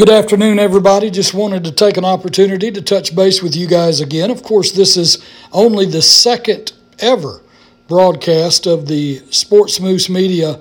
Good afternoon, everybody. Just wanted to take an opportunity to touch base with you guys again. Of course, this is only the second ever broadcast of the SportzMoose Media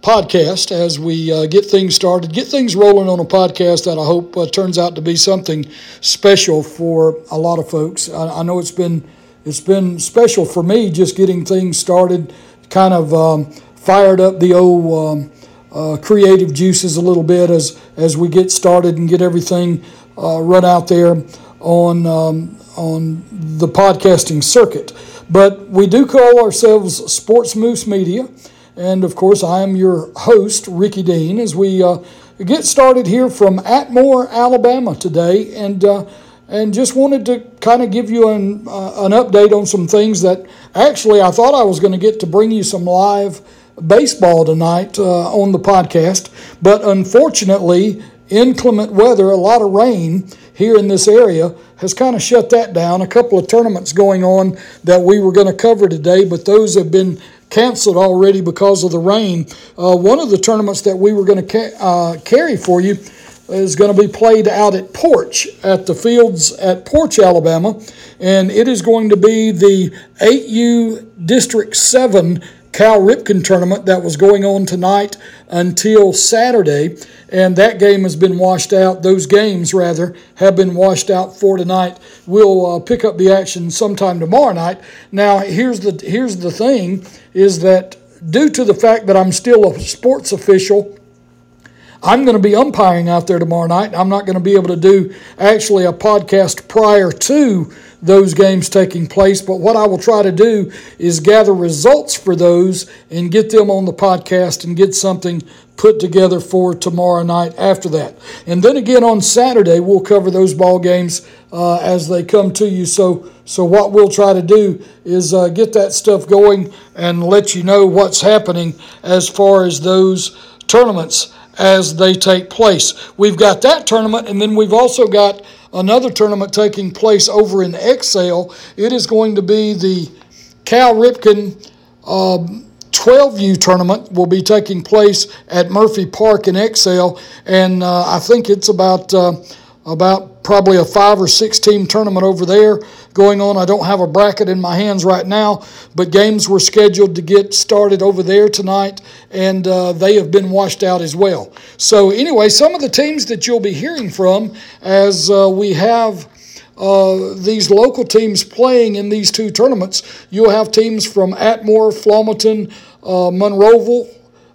podcast as we uh, get things started, get things rolling on a podcast that I hope uh, turns out to be something special for a lot of folks. I, I, know it's been it's been special for me just getting things started, kind of um, fired up the old. Um, uh, creative juices a little bit as as we get started and get everything uh, run out there on um, on the podcasting circuit. But we do call ourselves SportzMoose Media, and of course I am your host Ricky Dean as we uh, get started here from Atmore, Alabama today, and. Uh, and just wanted to kind of give you an, uh, an update on some things that actually I thought I was going to get to bring you some live baseball tonight uh, on the podcast, but unfortunately, inclement weather, a lot of rain here in this area, has kind of shut that down. A couple of tournaments going on that we were going to cover today, but those have been canceled already because of the rain. Uh, one of the tournaments that we were going to ca- uh, carry for you is going to be played out at Poarch at the fields at Poarch, Alabama, and it is going to be the 8U District 7 Cal Ripken tournament that was going on tonight until Saturday, and that game has been washed out. Those games, rather, have been washed out for tonight. We'll uh, pick up the action sometime tomorrow night. Now, here's the here's the thing: is that due to the fact that I'm still a sports official. I'm going to be umpiring out there tomorrow night. I'm not going to be able to do actually a podcast prior to those games taking place. But what I will try to do is gather results for those and get them on the podcast and get something put together for tomorrow night after that. And then again on Saturday, we'll cover those ball games uh, as they come to you. So, so what we'll try to do is uh, get that stuff going and let you know what's happening as far as those tournaments as they take place. We've got that tournament, and then we've also got another tournament taking place over in Excel. It is going to be the Cal Ripken um, 12U tournament will be taking place at Murphy Park in Excel, and uh, I think it's about uh, about probably a five or six team tournament over there going on. I don't have a bracket in my hands right now, but games were scheduled to get started over there tonight, and uh, they have been washed out as well. So, anyway, some of the teams that you'll be hearing from as uh, we have. Uh, these local teams playing in these two tournaments. You'll have teams from Atmore, Flomaton, uh, Monroeville,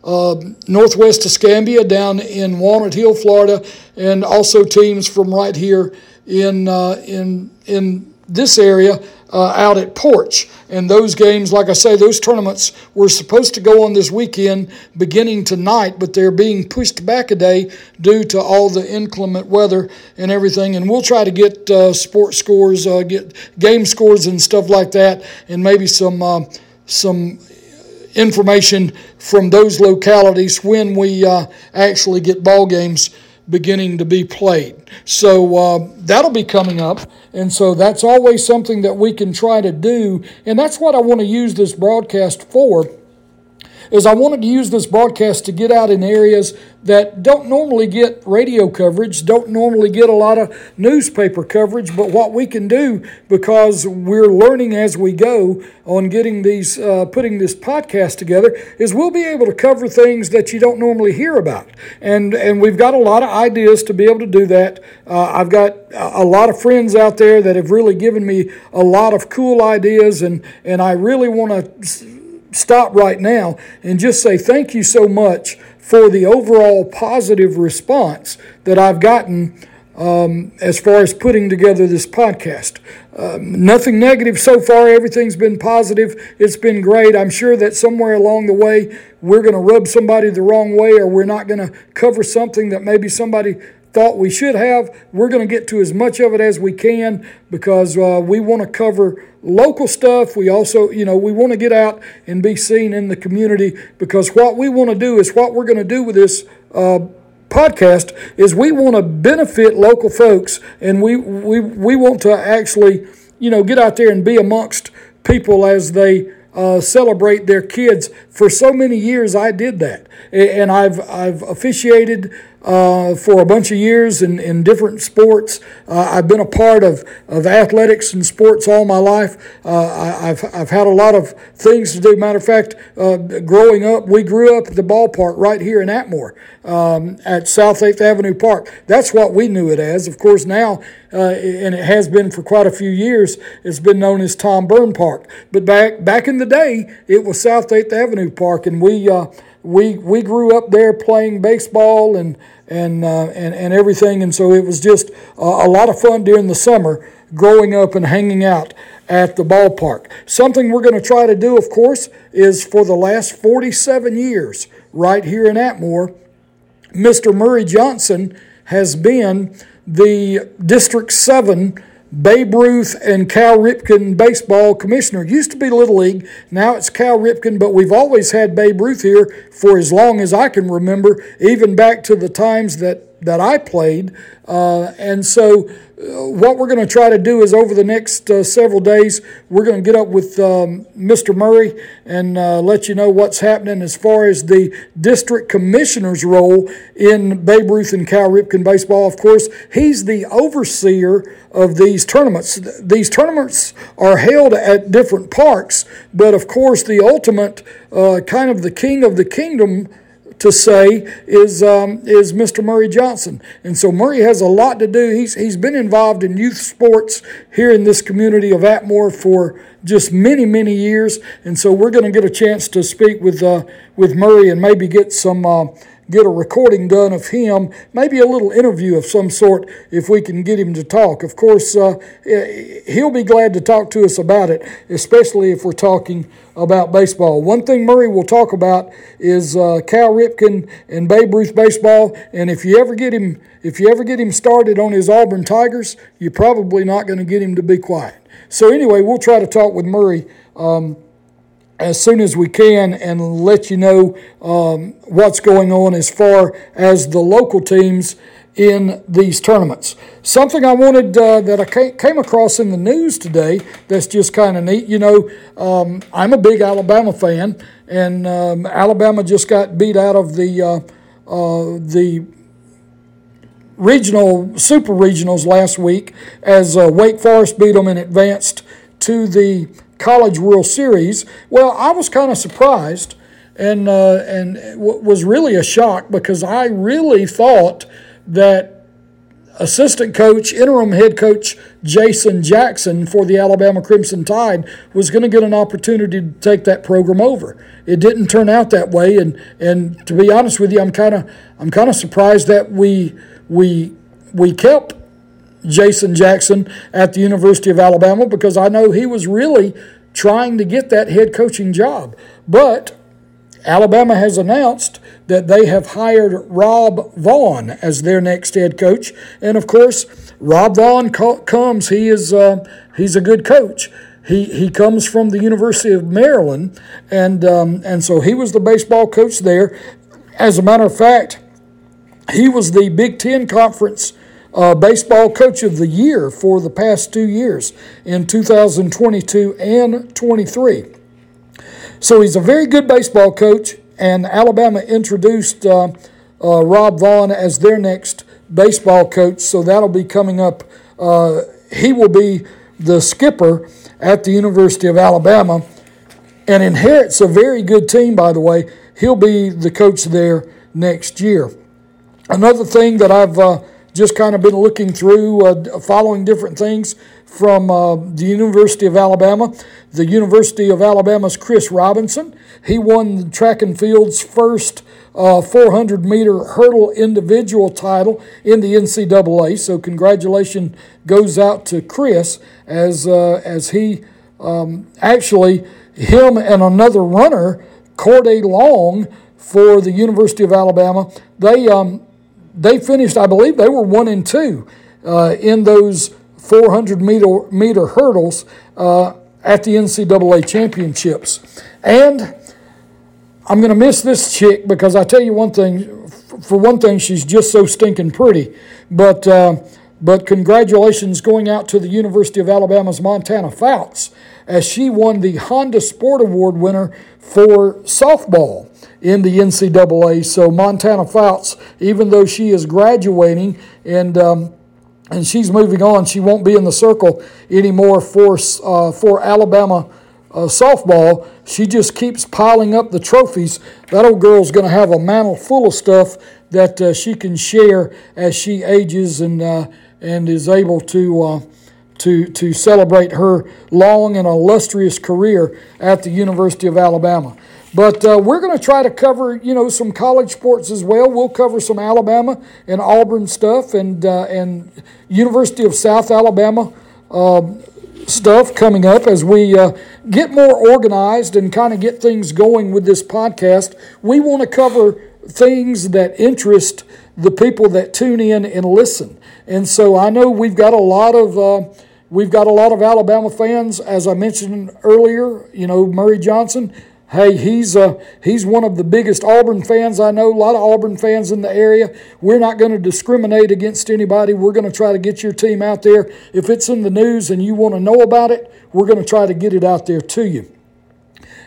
uh, Northwest Escambia down in Walnut Hill, Florida, and also teams from right here in uh, in in this area uh, out at Poarch. And those games, like I say, those tournaments were supposed to go on this weekend beginning tonight, but they're being pushed back a day due to all the inclement weather and everything. And we'll try to get uh, sports scores, uh, get game scores and stuff like that, and maybe some uh, some information from those localities when we uh, actually get ball games beginning to be played. So uh, that'll be coming up. And so that's always something that we can try to do. And that's what I want to use this broadcast for is I wanted to use this broadcast to get out in areas that don't normally get radio coverage, don't normally get a lot of newspaper coverage, but what we can do because we're learning as we go on getting these, uh, putting this podcast together, is we'll be able to cover things that you don't normally hear about. And, and we've got a lot of ideas to be able to do that. Uh, I've got a lot of friends out there that have really given me a lot of cool ideas, and, and I really want to stop right now and just say thank you so much for the overall positive response that I've gotten um, as far as putting together this podcast. Um, nothing negative so far. Everything's been positive. It's been great. I'm sure that somewhere along the way, we're going to rub somebody the wrong way or we're not going to cover something that maybe somebody thought we should have. We're going to get to as much of it as we can because uh, we want to cover local stuff. We also, you know, we want to get out and be seen in the community because what we want to do is what we're going to do with this uh, podcast is we want to benefit local folks and we, we, we want to actually, you know, get out there and be amongst people as they uh, celebrate their kids. For so many years, I did that, and I've I've officiated uh, for a bunch of years in, in different sports. Uh, I've been a part of, of athletics and sports all my life. Uh, I, have I've had a lot of things to do. Matter of fact, uh, growing up, we grew up at the ballpark right here in Atmore um, at South 8th Avenue Park. That's what we knew it as. Of course, now, uh, and it has been for quite a few years, it's been known as Tom Byrne Park. But back back in the day, it was South 8th Avenue Park, and we we we grew up there playing baseball and and uh, and and everything, and so it was just a, a lot of fun during the summer growing up and hanging out at the ballpark. Something we're going to try to do, of course, is for the last 47 years, right here in Atmore, Mr. Murray Johnson has been the District 7 Babe Ruth and Cal Ripken baseball commissioner. Used to be Little League, now it's Cal Ripken, but we've always had Babe Ruth here for as long as I can remember, even back to the times that that I played. Uh, and so, uh, what we're going to try to do is over the next uh, several days, we're going to get up with um, Mr. Murray and uh, let you know what's happening as far as the district commissioner's role in Babe Ruth and Cal Ripken baseball. Of course, he's the overseer of these tournaments. These tournaments are held at different parks, but of course, the ultimate uh, kind of the king of the kingdom to say is um, is Mr. Murray Johnson, and so Murray has a lot to do. He's he's been involved in youth sports here in this community of Atmore for just many many years, and so we're going to get a chance to speak with uh, with Murray and maybe get some. Uh, get a recording done of him, maybe a little interview of some sort if we can get him to talk. Of course, uh, he'll be glad to talk to us about it, especially if we're talking about baseball. One thing Murray will talk about is uh, Cal Ripken and Babe Ruth baseball, and if you ever get him, if you ever get him started on his Auburn Tigers, you're probably not going to get him to be quiet. So anyway, we'll try to talk with Murray. Um, as soon as we can and let you know um, what's going on as far as the local teams in these tournaments. Something I wanted uh, that I came across in the news today that's just kind of neat. You know, um, I'm a big Alabama fan, and um, Alabama just got beat out of the uh, uh, the regional super regionals last week as uh, Wake Forest beat them and advanced to the College World Series. Well, I was kind of surprised and uh, and was really a shock because I really thought that assistant coach, interim head coach Jason Jackson for the Alabama Crimson Tide was going to get an opportunity to take that program over. It didn't turn out that way, and and to be honest with you, I'm kind of I'm kind of surprised that we we we kept Jason Jackson at the University of Alabama because I know he was really trying to get that head coaching job. But Alabama has announced that they have hired Rob Vaughn as their next head coach, and of course, Rob Vaughn co- comes. He is uh, he's a good coach. He, he comes from the University of Maryland, and um, and so he was the baseball coach there. As a matter of fact, he was the Big Ten Conference uh, Baseball Coach of the Year for the past two years in 2022 and 23. So he's a very good baseball coach, and Alabama introduced uh, uh, Rob Vaughn as their next baseball coach. So that'll be coming up. Uh, he will be the skipper at the University of Alabama and inherits a very good team, by the way. He'll be the coach there next year. Another thing that I've uh, just kind of been looking through, uh, following different things from uh, the University of Alabama. The University of Alabama's Chris Robinson. He won the track and field's first uh, 400 meter hurdle individual title in the NCAA. So congratulations goes out to Chris as uh, as he um, actually him and another runner, Corday Long for the University of Alabama. They um, they finished, I believe they were one and two uh, in those 400 meter, meter hurdles uh, at the NCAA championships. And I'm going to miss this chick because I tell you one thing. For one thing, she's just so stinking pretty. But uh, but congratulations going out to the University of Alabama's Montana Fouts as she won the Honda Sport Award winner for softball in the NCAA. So Montana Fouts, even though she is graduating and um, and she's moving on, she won't be in the circle anymore for uh, for Alabama. Uh, softball, she just keeps piling up the trophies. That old girl's going to have a mantle full of stuff that uh, she can share as she ages and uh, and is able to uh, to to celebrate her long and illustrious career at the University of Alabama. But uh, we're going to try to cover, you know, some college sports as well. We'll cover some Alabama and Auburn stuff and uh, and University of South Alabama um, stuff coming up as we uh, get more organized and kind of get things going with this podcast. We want to cover things that interest the people that tune in and listen. And so I know we've got a lot of uh, we've got a lot of Alabama fans, as I mentioned earlier. You know, Murray Johnson. Hey, he's uh, he's one of the biggest Auburn fans I know. A lot of Auburn fans in the area. We're not going to discriminate against anybody. We're going to try to get your team out there. If it's in the news and you want to know about it, we're going to try to get it out there to you.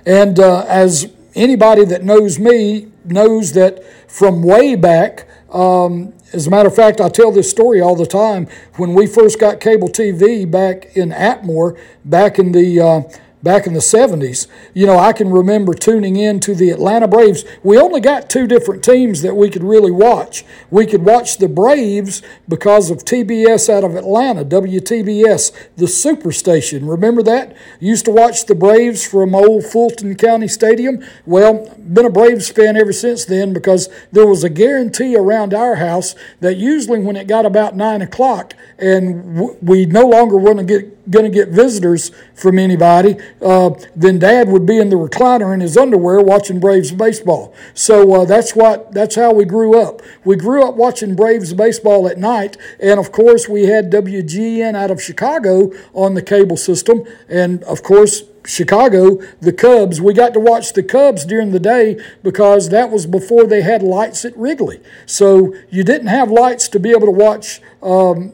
And uh, as anybody that knows me knows that from way back, um, as a matter of fact, I tell this story all the time. When we first got cable TV back in Atmore, back in the uh, back in the 70s. You know, I can remember tuning in to the Atlanta Braves. We only got two different teams that we could really watch. We could watch the Braves because of TBS out of Atlanta, WTBS, the Superstation. Remember that? Used to watch the Braves from old Fulton County Stadium. Well, been a Braves fan ever since then because there was a guarantee around our house that usually when it got about 9 o'clock and we no longer want to get going to get visitors from anybody, uh, then Dad would be in the recliner in his underwear watching Braves baseball. So uh, that's what that's how we grew up. We grew up watching Braves baseball at night, and of course we had WGN out of Chicago on the cable system, and of course Chicago, the Cubs. We got to watch the Cubs during the day because that was before they had lights at Wrigley. So you didn't have lights to be able to watch um,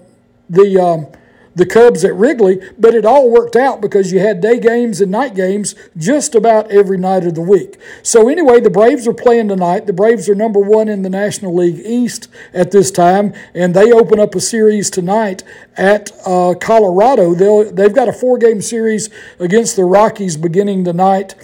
the. Um, the Cubs at Wrigley, but it all worked out because you had day games and night games just about every night of the week. So, anyway, the Braves are playing tonight. The Braves are number one in the National League East at this time, and they open up a series tonight at uh, Colorado. They'll, they've got a four game series against the Rockies beginning tonight.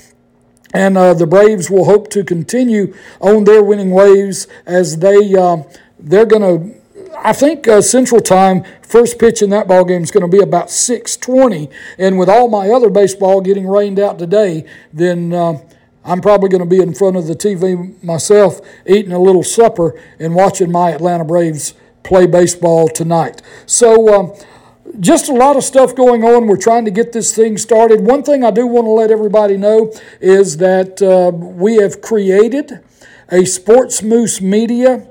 And uh, the Braves will hope to continue on their winning waves as they uh, they're going to I think uh, Central Time first pitch in that ball game is going to be about 6:20, and with all my other baseball getting rained out today, then uh, I'm probably going to be in front of the TV myself, eating a little supper and watching my Atlanta Braves play baseball tonight. So. Um, just a lot of stuff going on. We're trying to get this thing started. One thing I do want to let everybody know is that uh, we have created a SportzMoose Media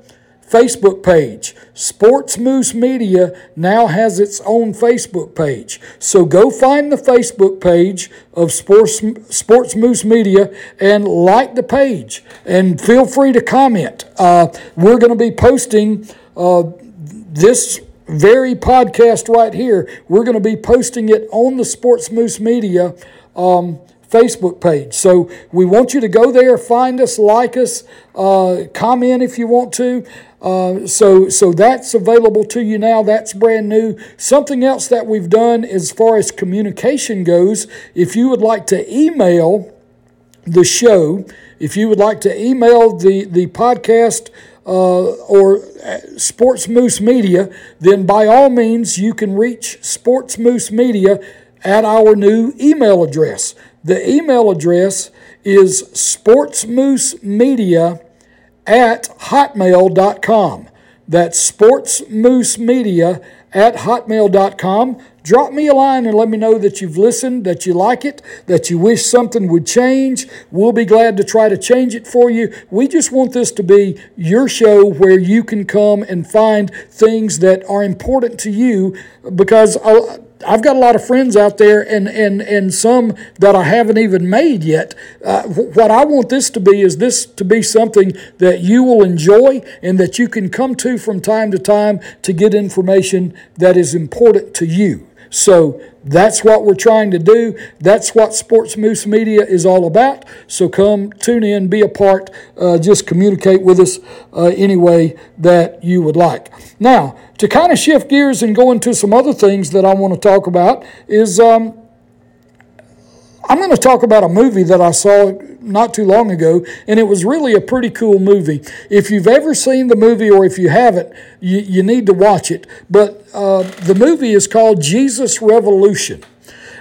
Facebook page. SportzMoose Media now has its own Facebook page. So go find the Facebook page of Sports, SportzMoose Media and like the page. And feel free to comment. Uh, we're going to be posting uh, this very podcast right here. We're going to be posting it on the SportzMoose Media. Um, Facebook page. So we want you to go there, find us, like us, uh, comment if you want to. Uh, so, so that's available to you now. That's brand new. Something else that we've done as far as communication goes, if you would like to email the show, if you would like to email the, the podcast uh, or uh, SportzMoose Media, then by all means you can reach SportzMoose Media at our new email address. The email address is sportsmoosemedia at hotmail.com. That's sportsmoosemedia at hotmail.com. Drop me a line and let me know that you've listened, that you like it, that you wish something would change. We'll be glad to try to change it for you. We just want this to be your show where you can come and find things that are important to you because. Uh, I've got a lot of friends out there, and and and some that I haven't even made yet. Uh, what I want this to be is this to be something that you will enjoy and that you can come to from time to time to get information that is important to you. So that's what we're trying to do. That's what SportzMoose Media is all about. So come tune in, be a part, uh, just communicate with us uh, any way that you would like. Now, to kind of shift gears and go into some other things that I want to talk about is um, I'm going to talk about a movie that I saw not too long ago, and it was really a pretty cool movie. If you've ever seen the movie or if you haven't, you, you need to watch it. But uh, the movie is called Jesus Revolution.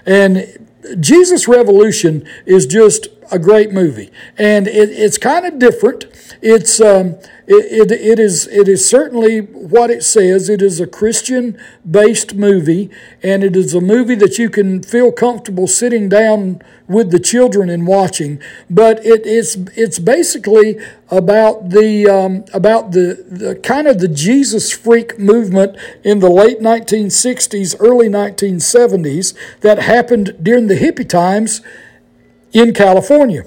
And Jesus Revolution is just a great movie, and it, it's kind of different. It's um, it, it, it is it is certainly what it says. It is a Christian based movie, and it is a movie that you can feel comfortable sitting down with the children and watching. But it, it's it's basically about the um, about the, the kind of the Jesus freak movement in the late 1960s, early 1970s that happened during the hippie times in California.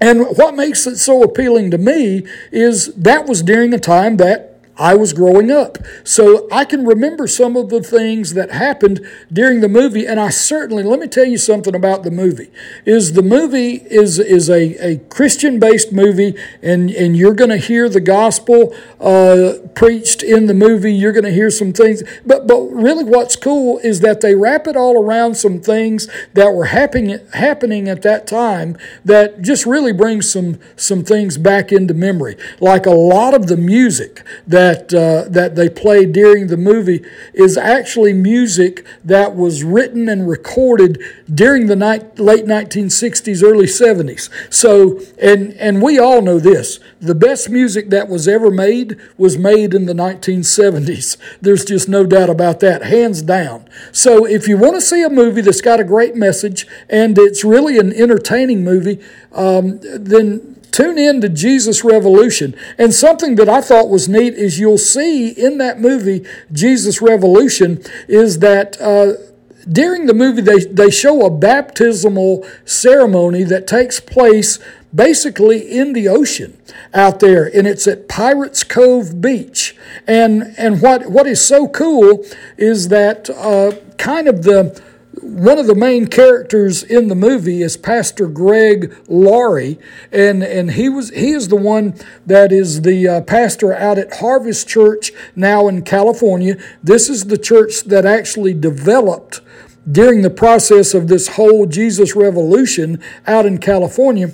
And what makes it so appealing to me is that was during a time that I was growing up. So I can remember some of the things that happened during the movie, and I certainly let me tell you something about the movie. Is the movie is is a, a Christian based movie, and, and you're gonna hear the gospel uh, preached in the movie, you're gonna hear some things. But but really what's cool is that they wrap it all around some things that were happening happening at that time that just really brings some some things back into memory. Like a lot of the music that that uh, that they play during the movie is actually music that was written and recorded during the late 1960s, early 70s. So, and and we all know this: the best music that was ever made was made in the 1970s. There's just no doubt about that, hands down. So, if you want to see a movie that's got a great message and it's really an entertaining movie, um, then tune in to Jesus Revolution. And something that I thought was neat is you'll see in that movie, Jesus Revolution, is that. Uh, during the movie, they, they show a baptismal ceremony that takes place basically in the ocean out there, and it's at Pirates Cove Beach. And, and what, what is so cool is that uh, kind of the one of the main characters in the movie is Pastor Greg Laurie, and, and he was he is the one that is the uh, pastor out at Harvest Church now in California. This is the church that actually developed during the process of this whole Jesus revolution out in California.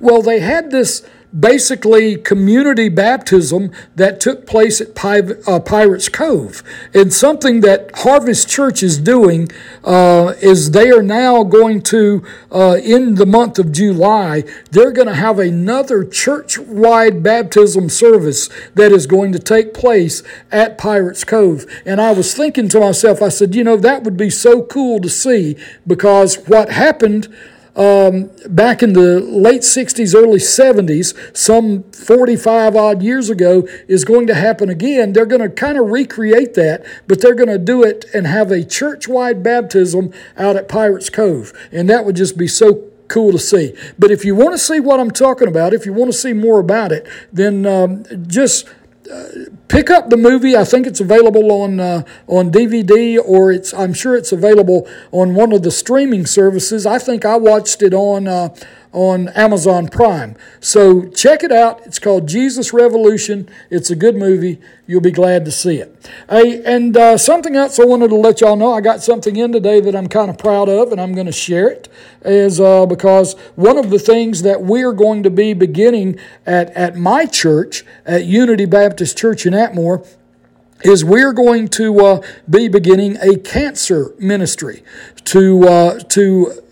Well, they had this basically community baptism that took place at uh, Pirates Cove. And something that Harvest Church is doing uh, is they are now going to, uh, in the month of July, they're going to have another church wide baptism service that is going to take place at Pirates Cove. And I was thinking to myself, I said, you know, that would be so cool to see because what happened um, back in the late 60s, early 70s, some 45 odd years ago, is going to happen again. They're going to kind of recreate that, but they're going to do it and have a church wide baptism out at Pirates Cove. And that would just be so cool to see. But if you want to see what I'm talking about, if you want to see more about it, then um, just pick up the movie. I think it's available on uh, on DVD, or it's I'm sure it's available on one of the streaming services. I think I watched it on uh, on Amazon Prime. So check it out. It's called Jesus Revolution. It's a good movie. You'll be glad to see it. Hey, and uh, something else I wanted to let y'all know. I got something in today that I'm kind of proud of, and I'm going to share it. Is uh, because one of the things that we're going to be beginning at at my church at Unity Baptist Church in Atmore is we're going to uh, be beginning a cancer ministry to uh, to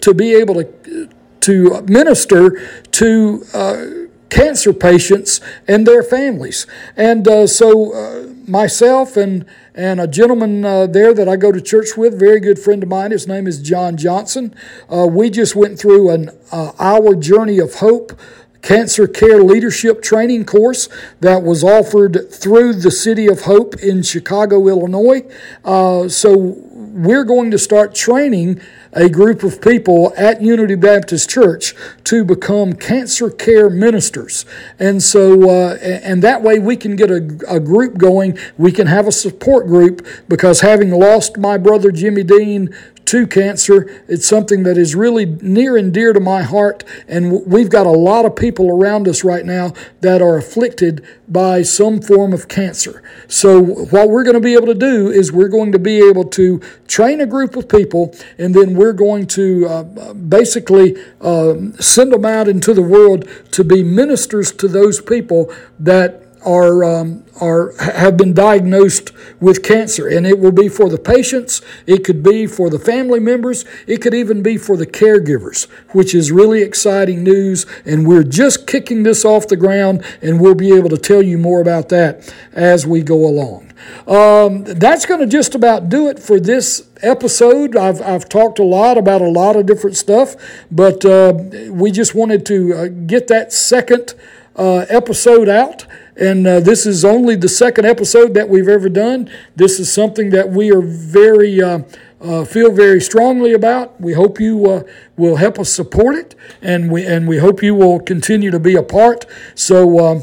to be able to to minister to uh, cancer patients and their families. And uh, so, uh, myself and and a gentleman uh, there that I go to church with, very good friend of mine. His name is John Johnson. Uh, we just went through an uh, our journey of hope cancer care leadership training course that was offered through the City of Hope in Chicago, Illinois. Uh, so we're going to start training a group of people at Unity Baptist Church to become cancer care ministers. And so, uh, and that way we can get a, a group going. We can have a support group because having lost my brother Jimmy Dean to cancer. It's something that is really near and dear to my heart, and we've got a lot of people around us right now that are afflicted by some form of cancer. So, what we're going to be able to do is we're going to be able to train a group of people, and then we're going to uh, basically uh, send them out into the world to be ministers to those people that are um, are have been diagnosed with cancer, and it will be for the patients. It could be for the family members. It could even be for the caregivers, which is really exciting news. And we're just kicking this off the ground, and we'll be able to tell you more about that as we go along. Um, that's going to just about do it for this episode. I've, I've talked a lot about a lot of different stuff, but uh, we just wanted to uh, get that second uh, episode out. And uh, this is only the second episode that we've ever done. This is something that we are very, uh, uh, feel very strongly about. We hope you will help us support it, and we, and we hope you will continue to be a part. So um,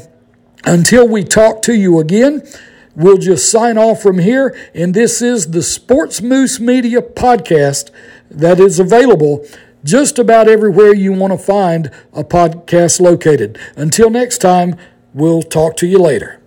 until we talk to you again, we'll just sign off from here. And this is the SportzMoose Media podcast that is available just about everywhere you want to find a podcast located. Until next time, We'll talk to you later.